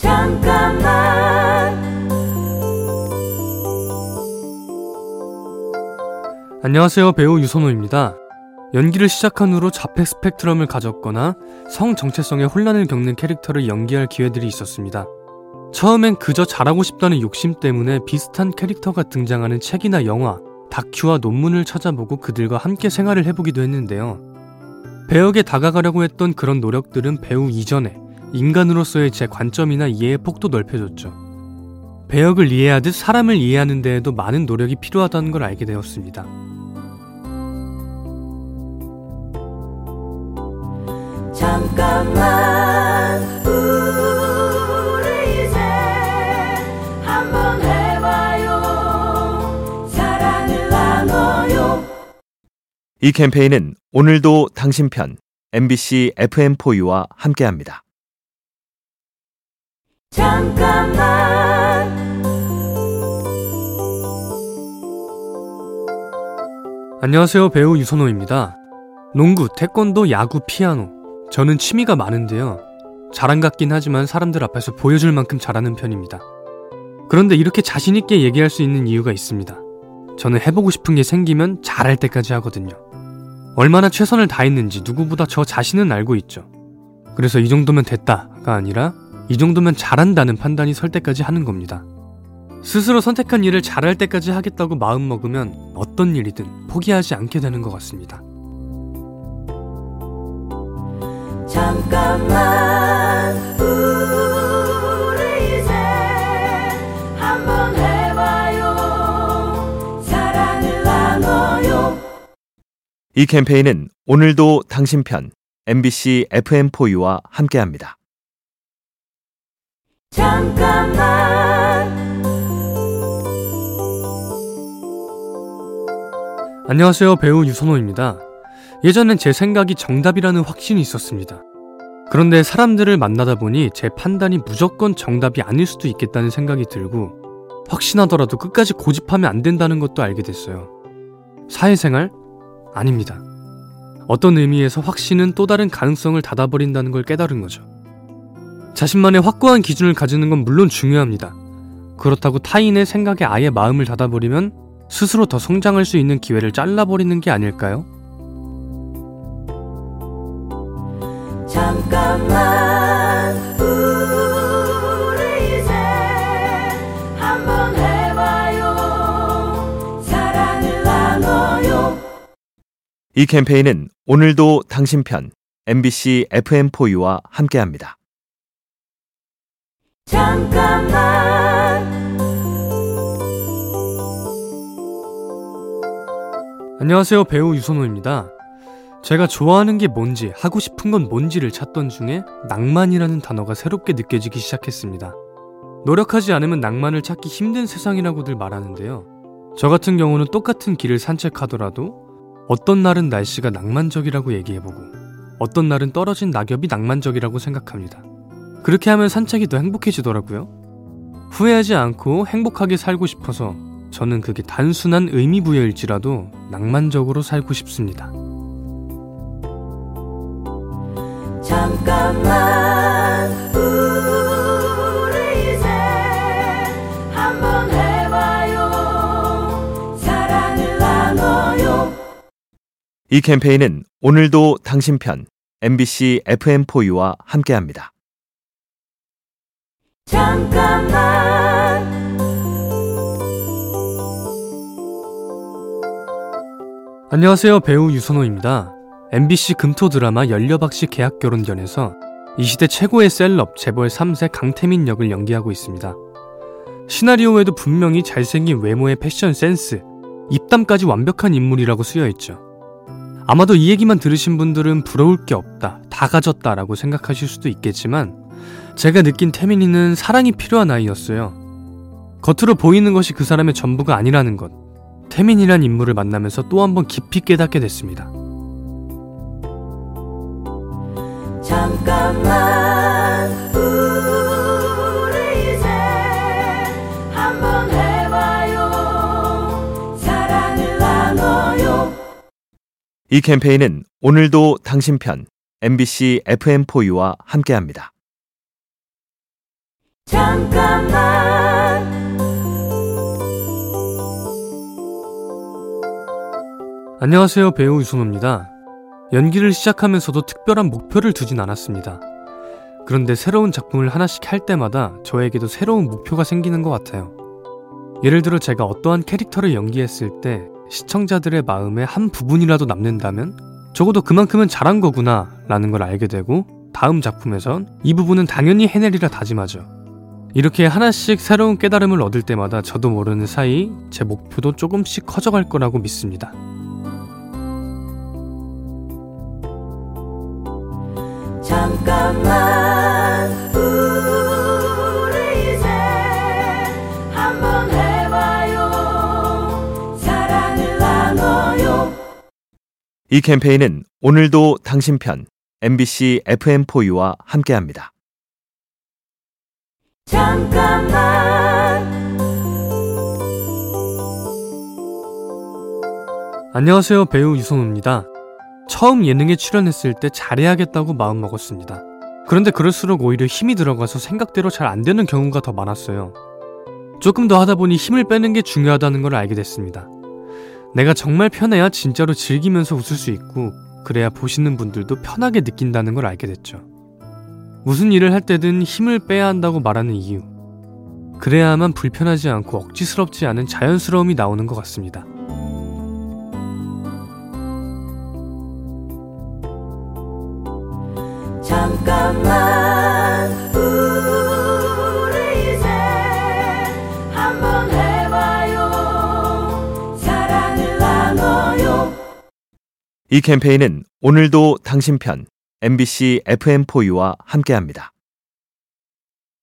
잠깐만 안녕하세요. 배우 유선호입니다. 연기를 시작한 후로 자폐 스펙트럼을 가졌거나 성 정체성의 혼란을 겪는 캐릭터를 연기할 기회들이 있었습니다. 처음엔 그저 잘하고 싶다는 욕심 때문에 비슷한 캐릭터가 등장하는 책이나 영화, 다큐와 논문을 찾아보고 그들과 함께 생활을 해보기도 했는데요. 배역에 다가가려고 했던 그런 노력들은 배우 이전에 인간으로서의 제 관점이나 이해의 폭도 넓혀줬죠. 배역을 이해하듯 사람을 이해하는 데에도 많은 노력이 필요하다는 걸 알게 되었습니다. 잠깐만 우리 이제 한번 해봐요 사랑을 나눠요 이 캠페인은 오늘도 당신 편 MBC FM4U와 함께합니다. 잠깐만 안녕하세요. 배우 유선호입니다. 농구, 태권도, 야구, 피아노. 저는 취미가 많은데요. 자랑 같긴 하지만 사람들 앞에서 보여줄 만큼 잘하는 편입니다. 그런데 이렇게 자신있게 얘기할 수 있는 이유가 있습니다. 저는 해보고 싶은 게 생기면 잘할 때까지 하거든요. 얼마나 최선을 다했는지 누구보다 저 자신은 알고 있죠. 그래서 이 정도면 됐다가 아니라 이 정도면 잘한다는 판단이 설 때까지 하는 겁니다. 스스로 선택한 일을 잘할 때까지 하겠다고 마음 먹으면 어떤 일이든 포기하지 않게 되는 것 같습니다. 잠깐만 우리 이제 한번 해봐요 사랑을 나눠요 이 캠페인은 오늘도 당신 편 MBC FM4U와 함께합니다. 잠깐만 안녕하세요. 배우 유선호입니다. 예전엔 제 생각이 정답이라는 확신이 있었습니다. 그런데 사람들을 만나다 보니 제 판단이 무조건 정답이 아닐 수도 있겠다는 생각이 들고 확신하더라도 끝까지 고집하면 안 된다는 것도 알게 됐어요. 사회생활? 아닙니다. 어떤 의미에서 확신은 또 다른 가능성을 닫아버린다는 걸 깨달은 거죠. 자신만의 확고한 기준을 가지는 건 물론 중요합니다. 그렇다고 타인의 생각에 아예 마음을 닫아버리면 스스로 더 성장할 수 있는 기회를 잘라버리는 게 아닐까요? 잠깐만 우리 이제 한번 해봐요 사랑을 나눠요 이 캠페인은 오늘도 당신 편 MBC FM4U와 함께합니다. 잠깐만 안녕하세요. 배우 유선호입니다. 제가 좋아하는 게 뭔지, 하고 싶은 건 뭔지를 찾던 중에 낭만이라는 단어가 새롭게 느껴지기 시작했습니다. 노력하지 않으면 낭만을 찾기 힘든 세상이라고들 말하는데요. 저 같은 경우는 똑같은 길을 산책하더라도 어떤 날은 날씨가 낭만적이라고 얘기해보고 어떤 날은 떨어진 낙엽이 낭만적이라고 생각합니다. 그렇게 하면 산책이 더 행복해지더라고요. 후회하지 않고 행복하게 살고 싶어서 저는 그게 단순한 의미 부여일지라도 낭만적으로 살고 싶습니다. 잠깐만 우리 이제 한번 해봐요 사랑을 나눠요 이 캠페인은 오늘도 당신 편 MBC FM4U와 함께합니다. 잠깐만 안녕하세요. 배우 유선호입니다. MBC 금토 드라마 열려박씨 계약결혼전에서 이 시대 최고의 셀럽 재벌 3세 강태민 역을 연기하고 있습니다. 시나리오에도 분명히 잘생긴 외모의 패션 센스, 입담까지 완벽한 인물이라고 쓰여있죠. 아마도 이 얘기만 들으신 분들은 부러울 게 없다, 다 가졌다 라고 생각하실 수도 있겠지만 제가 느낀 태민이는 사랑이 필요한 아이였어요. 겉으로 보이는 것이 그 사람의 전부가 아니라는 것. 태민이란 인물을 만나면서 또 한 번 깊이 깨닫게 됐습니다. 잠깐만 우리 이제 한번 해봐요 사랑을 나눠요 이 캠페인은 오늘도 당신 편 MBC FM4U와 함께합니다. 잠깐만 안녕하세요. 배우 유선호입니다. 연기를 시작하면서도 특별한 목표를 두진 않았습니다. 그런데 새로운 작품을 하나씩 할 때마다 저에게도 새로운 목표가 생기는 것 같아요. 예를 들어 제가 어떠한 캐릭터를 연기했을 때 시청자들의 마음에 한 부분이라도 남는다면 적어도 그만큼은 잘한 거구나 라는 걸 알게 되고 다음 작품에선 이 부분은 당연히 해내리라 다짐하죠. 이렇게 하나씩 새로운 깨달음을 얻을 때마다 저도 모르는 사이 제 목표도 조금씩 커져갈 거라고 믿습니다. 잠깐만 우리 이제 한번 해봐요 사랑을 나눠요 이 캠페인은 오늘도 당신 편 MBC FM4U와 함께합니다. 잠깐만 안녕하세요. 배우 유선호입니다. 처음 예능에 출연했을 때 잘해야겠다고 마음먹었습니다. 그런데 그럴수록 오히려 힘이 들어가서 생각대로 잘 안 되는 경우가 더 많았어요. 조금 더 하다 보니 힘을 빼는 게 중요하다는 걸 알게 됐습니다. 내가 정말 편해야 진짜로 즐기면서 웃을 수 있고, 그래야 보시는 분들도 편하게 느낀다는 걸 알게 됐죠. 무슨 일을 할 때든 힘을 빼야 한다고 말하는 이유. 그래야만 불편하지 않고 억지스럽지 않은 자연스러움이 나오는 것 같습니다. 잠깐만 우리 이제 한번 해봐요 사랑을 나눠요 이 캠페인은 오늘도 당신 편 MBC FM4U와 함께합니다.